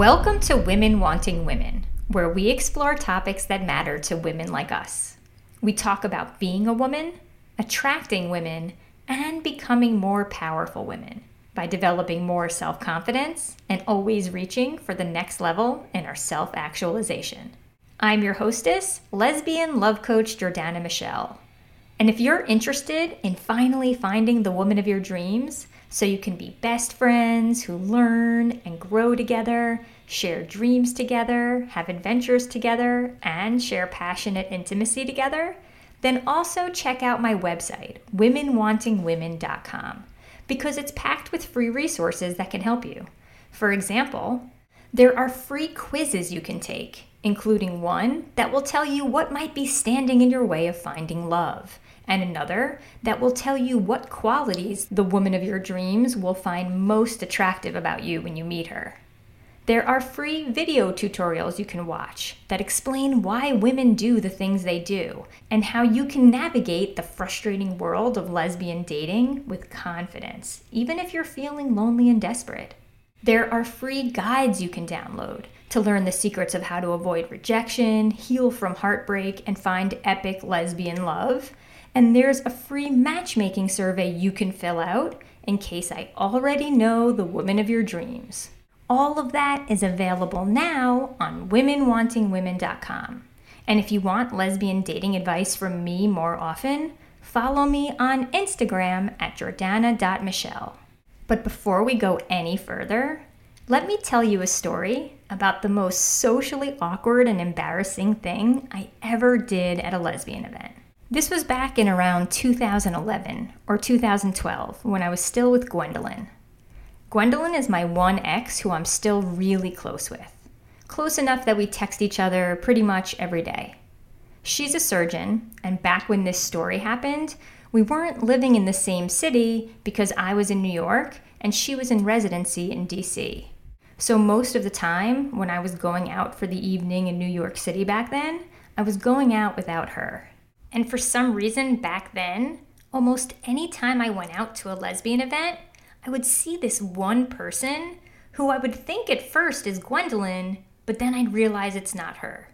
Welcome to Women Wanting Women, where we explore topics that matter to women like us. We talk about being a woman, attracting women, and becoming more powerful women by developing more self confidence and always reaching for the next level in our self actualization. I'm your hostess, lesbian love coach Jordana Michelle. And if you're interested in finally finding the woman of your dreams, so you can be best friends who learn and grow together, share dreams together, have adventures together, and share passionate intimacy together, then also check out my website, womenwantingwomen.com, because it's packed with free resources that can help you. For example, there are free quizzes you can take, including one that will tell you what might be standing in your way of finding love and another that will tell you what qualities the woman of your dreams will find most attractive about you when you meet her. There are free video tutorials you can watch that explain why women do the things they do and how you can navigate the frustrating world of lesbian dating with confidence, even if you're feeling lonely and desperate. There are free guides you can download to learn the secrets of how to avoid rejection, heal from heartbreak, and find epic lesbian love and there's a free matchmaking survey you can fill out in case I already know the woman of your dreams. All of that is available now on womenwantingwomen.com. And if you want lesbian dating advice from me more often, follow me on Instagram at jordana.michelle. But before we go any further, let me tell you a story about the most socially awkward and embarrassing thing I ever did at a lesbian event. This was back in around 2011 or 2012 when I was still with Gwendolyn. Gwendolyn is my one ex who I'm still really close with. Close enough that we text each other pretty much every day. She's a surgeon, and back when this story happened, we weren't living in the same city because I was in New York and she was in residency in DC. So, most of the time, when I was going out for the evening in New York City back then, I was going out without her. And for some reason back then, almost any time I went out to a lesbian event, I would see this one person who I would think at first is Gwendolyn, but then I'd realize it's not her.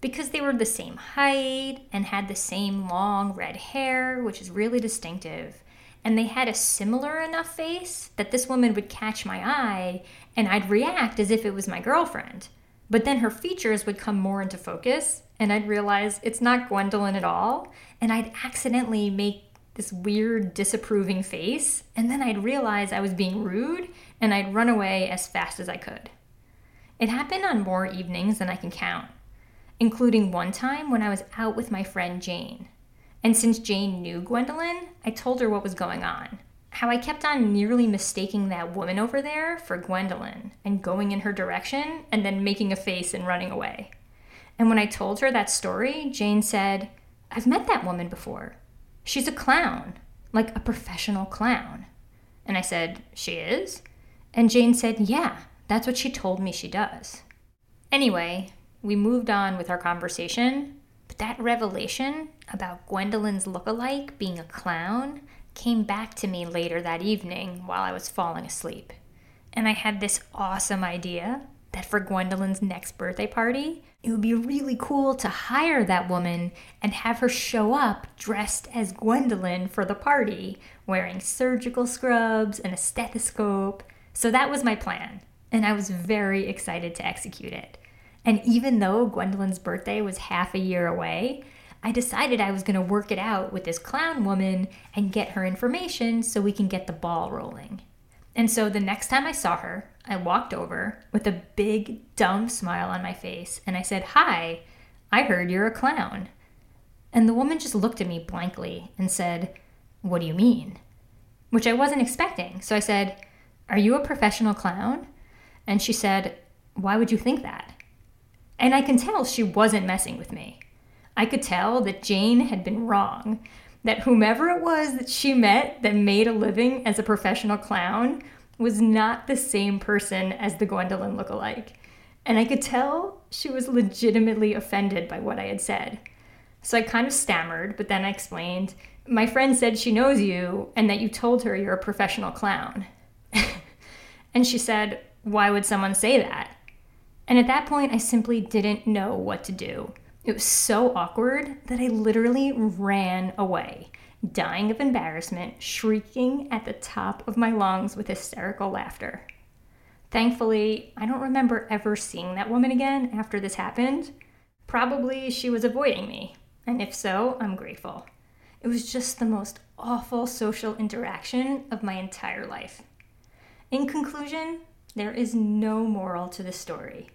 Because they were the same height and had the same long red hair, which is really distinctive, and they had a similar enough face that this woman would catch my eye and I'd react as if it was my girlfriend. But then her features would come more into focus, and I'd realize it's not Gwendolyn at all. And I'd accidentally make this weird disapproving face, and then I'd realize I was being rude, and I'd run away as fast as I could. It happened on more evenings than I can count, including one time when I was out with my friend Jane. And since Jane knew Gwendolyn, I told her what was going on how I kept on nearly mistaking that woman over there for Gwendolyn and going in her direction and then making a face and running away. And when I told her that story, Jane said, I've met that woman before. She's a clown, like a professional clown. And I said, She is? And Jane said, Yeah, that's what she told me she does. Anyway, we moved on with our conversation, but that revelation about Gwendolyn's look-alike being a clown came back to me later that evening while I was falling asleep. And I had this awesome idea that for Gwendolyn's next birthday party, it would be really cool to hire that woman and have her show up dressed as Gwendolyn for the party, wearing surgical scrubs and a stethoscope. So that was my plan, and I was very excited to execute it. And even though Gwendolyn's birthday was half a year away, I decided I was going to work it out with this clown woman and get her information so we can get the ball rolling. And so the next time I saw her, I walked over with a big, dumb smile on my face and I said, Hi, I heard you're a clown. And the woman just looked at me blankly and said, What do you mean? Which I wasn't expecting. So I said, Are you a professional clown? And she said, Why would you think that? And I can tell she wasn't messing with me. I could tell that Jane had been wrong, that whomever it was that she met that made a living as a professional clown was not the same person as the Gwendolyn look-alike. And I could tell she was legitimately offended by what I had said. So I kind of stammered, but then I explained, My friend said she knows you and that you told her you're a professional clown. and she said, Why would someone say that? And at that point, I simply didn't know what to do. It was so awkward that I literally ran away, dying of embarrassment, shrieking at the top of my lungs with hysterical laughter. Thankfully, I don't remember ever seeing that woman again after this happened. Probably she was avoiding me, and if so, I'm grateful. It was just the most awful social interaction of my entire life. In conclusion, there is no moral to this story.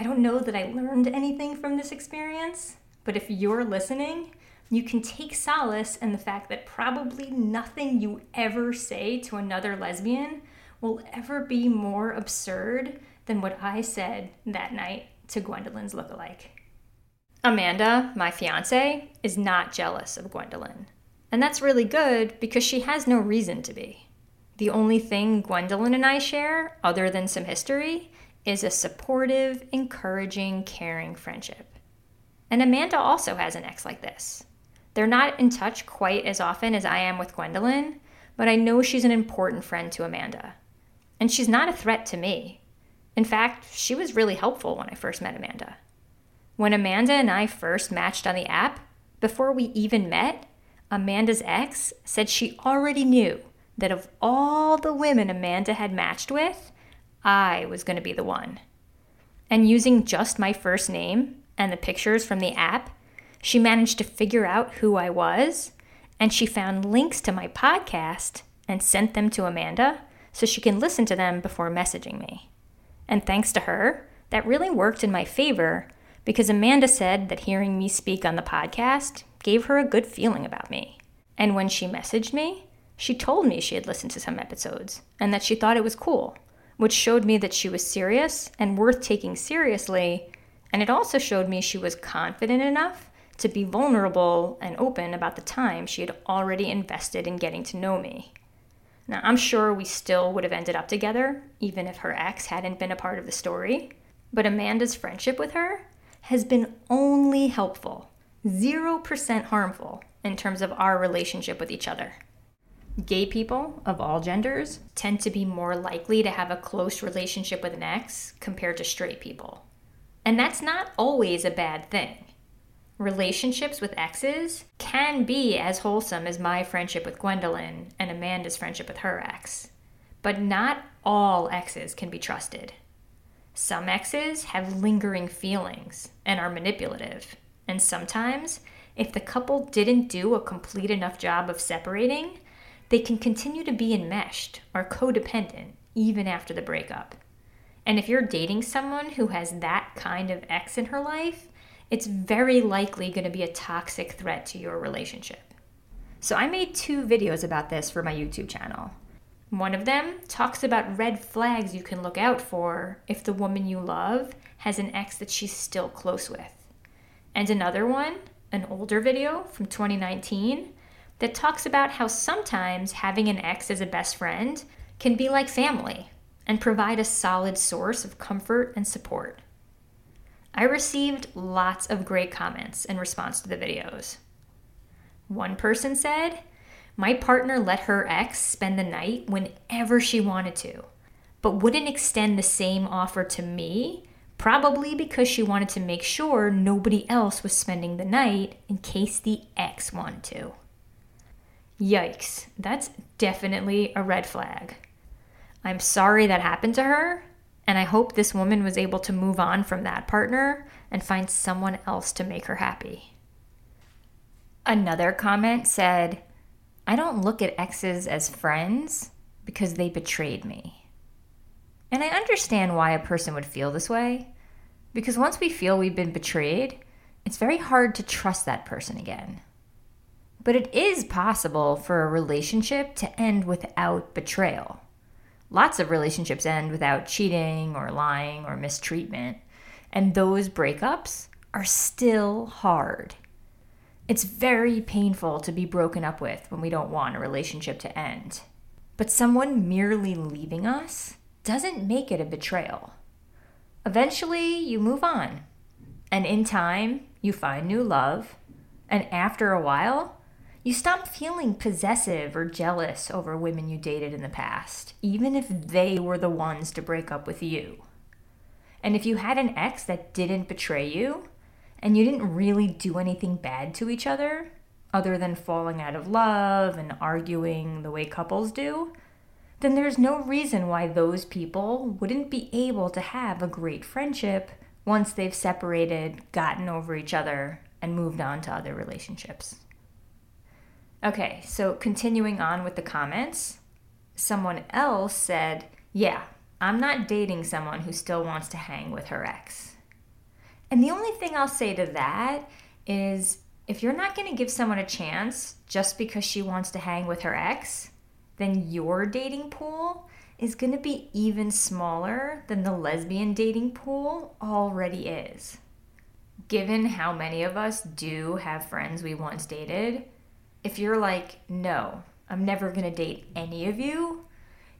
I don't know that I learned anything from this experience, but if you're listening, you can take solace in the fact that probably nothing you ever say to another lesbian will ever be more absurd than what I said that night to Gwendolyn's lookalike. Amanda, my fiance, is not jealous of Gwendolyn. And that's really good because she has no reason to be. The only thing Gwendolyn and I share, other than some history, is a supportive, encouraging, caring friendship. And Amanda also has an ex like this. They're not in touch quite as often as I am with Gwendolyn, but I know she's an important friend to Amanda. And she's not a threat to me. In fact, she was really helpful when I first met Amanda. When Amanda and I first matched on the app, before we even met, Amanda's ex said she already knew that of all the women Amanda had matched with, I was going to be the one. And using just my first name and the pictures from the app, she managed to figure out who I was, and she found links to my podcast and sent them to Amanda so she can listen to them before messaging me. And thanks to her, that really worked in my favor because Amanda said that hearing me speak on the podcast gave her a good feeling about me. And when she messaged me, she told me she had listened to some episodes and that she thought it was cool, which showed me that she was serious and worth taking seriously. And it also showed me she was confident enough to be vulnerable and open about the time she had already invested in getting to know me. Now, I'm sure we still would have ended up together, even if her ex hadn't been a part of the story. But Amanda's friendship with her has been only helpful, 0% harmful in terms of our relationship with each other. Gay people of all genders tend to be more likely to have a close relationship with an ex compared to straight people. And that's not always a bad thing relationships with exes can be as wholesome as my friendship with Gwendolyn and Amanda's friendship with her ex. But not all exes can be trusted. Some exes have lingering feelings and are manipulative. And sometimes, if the couple didn't do a complete enough job of separating, they can continue to be enmeshed or codependent even after the breakup. And if you're dating someone who has that kind of ex in her life, it's very likely going to be a toxic threat to your relationship. So, I made two videos about this for my YouTube channel. One of them talks about red flags you can look out for if the woman you love has an ex that she's still close with. And another one, an older video from 2019, that talks about how sometimes having an ex as a best friend can be like family and provide a solid source of comfort and support. I received lots of great comments in response to the videos. One person said, My partner let her ex spend the night whenever she wanted to, but wouldn't extend the same offer to me, probably because she wanted to make sure nobody else was spending the night in case the ex wanted to. Yikes, that's definitely a red flag. I'm sorry that happened to her, and I hope this woman was able to move on from that partner and find someone else to make her happy. Another comment said, I don't look at exes as friends because they betrayed me. And I understand why a person would feel this way, because once we feel we've been betrayed, it's very hard to trust that person again. But it is possible for a relationship to end without betrayal. Lots of relationships end without cheating or lying or mistreatment, and those breakups are still hard. It's very painful to be broken up with when we don't want a relationship to end. But someone merely leaving us doesn't make it a betrayal. Eventually, you move on. And in time, you find new love. And after a while, you stop feeling possessive or jealous over women you dated in the past, even if they were the ones to break up with you. And if you had an ex that didn't betray you, and you didn't really do anything bad to each other, other than falling out of love and arguing the way couples do, then there's no reason why those people wouldn't be able to have a great friendship once they've separated, gotten over each other, and moved on to other relationships. Okay, so continuing on with the comments, someone else said, Yeah, I'm not dating someone who still wants to hang with her ex. And the only thing I'll say to that is if you're not going to give someone a chance just because she wants to hang with her ex, then your dating pool is going to be even smaller than the lesbian dating pool already is. Given how many of us do have friends we once dated, if you're like, no, I'm never going to date any of you,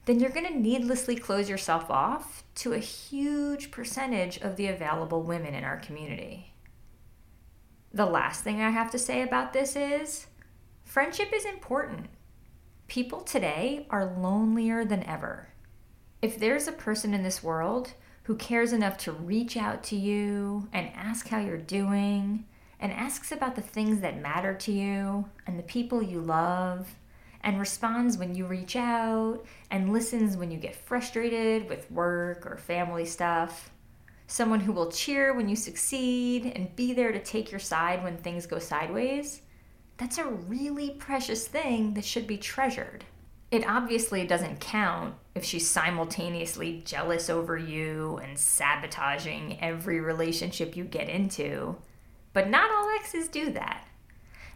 then you're going to needlessly close yourself off to a huge percentage of the available women in our community. The last thing I have to say about this is friendship is important. People today are lonelier than ever. If there's a person in this world who cares enough to reach out to you and ask how you're doing, and asks about the things that matter to you and the people you love, and responds when you reach out, and listens when you get frustrated with work or family stuff. Someone who will cheer when you succeed and be there to take your side when things go sideways. That's a really precious thing that should be treasured. It obviously doesn't count if she's simultaneously jealous over you and sabotaging every relationship you get into but not all exes do that.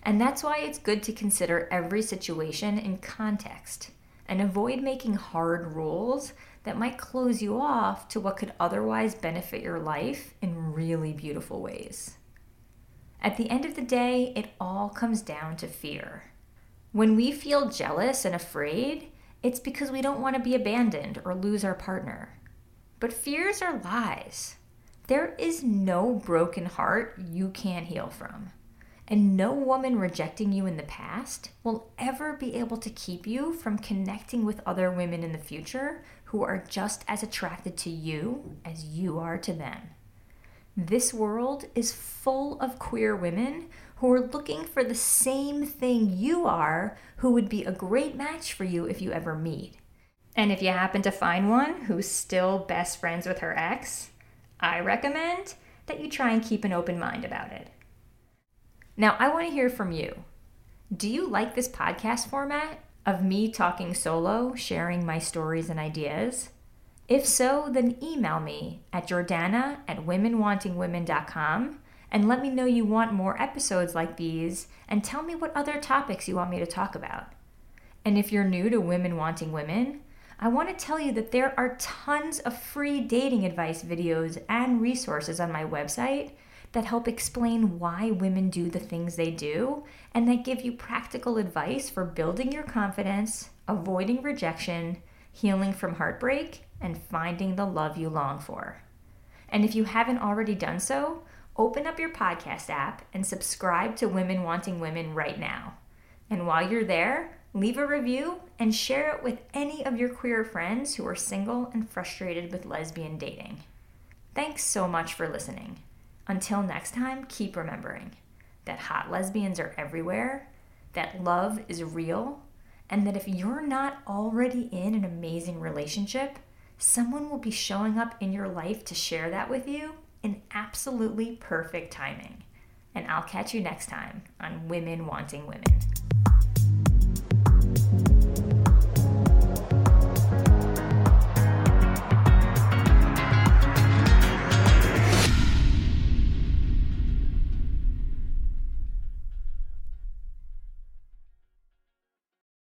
And that's why it's good to consider every situation in context and avoid making hard rules that might close you off to what could otherwise benefit your life in really beautiful ways. At the end of the day, it all comes down to fear. When we feel jealous and afraid, it's because we don't want to be abandoned or lose our partner. But fears are lies. There is no broken heart you can't heal from. And no woman rejecting you in the past will ever be able to keep you from connecting with other women in the future who are just as attracted to you as you are to them. This world is full of queer women who are looking for the same thing you are, who would be a great match for you if you ever meet. And if you happen to find one who's still best friends with her ex, I recommend that you try and keep an open mind about it. Now, I want to hear from you. Do you like this podcast format of me talking solo, sharing my stories and ideas? If so, then email me at jordana at womenwantingwomen.com and let me know you want more episodes like these and tell me what other topics you want me to talk about. And if you're new to Women Wanting Women, I want to tell you that there are tons of free dating advice videos and resources on my website that help explain why women do the things they do and that give you practical advice for building your confidence, avoiding rejection, healing from heartbreak, and finding the love you long for. And if you haven't already done so, open up your podcast app and subscribe to Women Wanting Women right now. And while you're there, Leave a review and share it with any of your queer friends who are single and frustrated with lesbian dating. Thanks so much for listening. Until next time, keep remembering that hot lesbians are everywhere, that love is real, and that if you're not already in an amazing relationship, someone will be showing up in your life to share that with you in absolutely perfect timing. And I'll catch you next time on Women Wanting Women.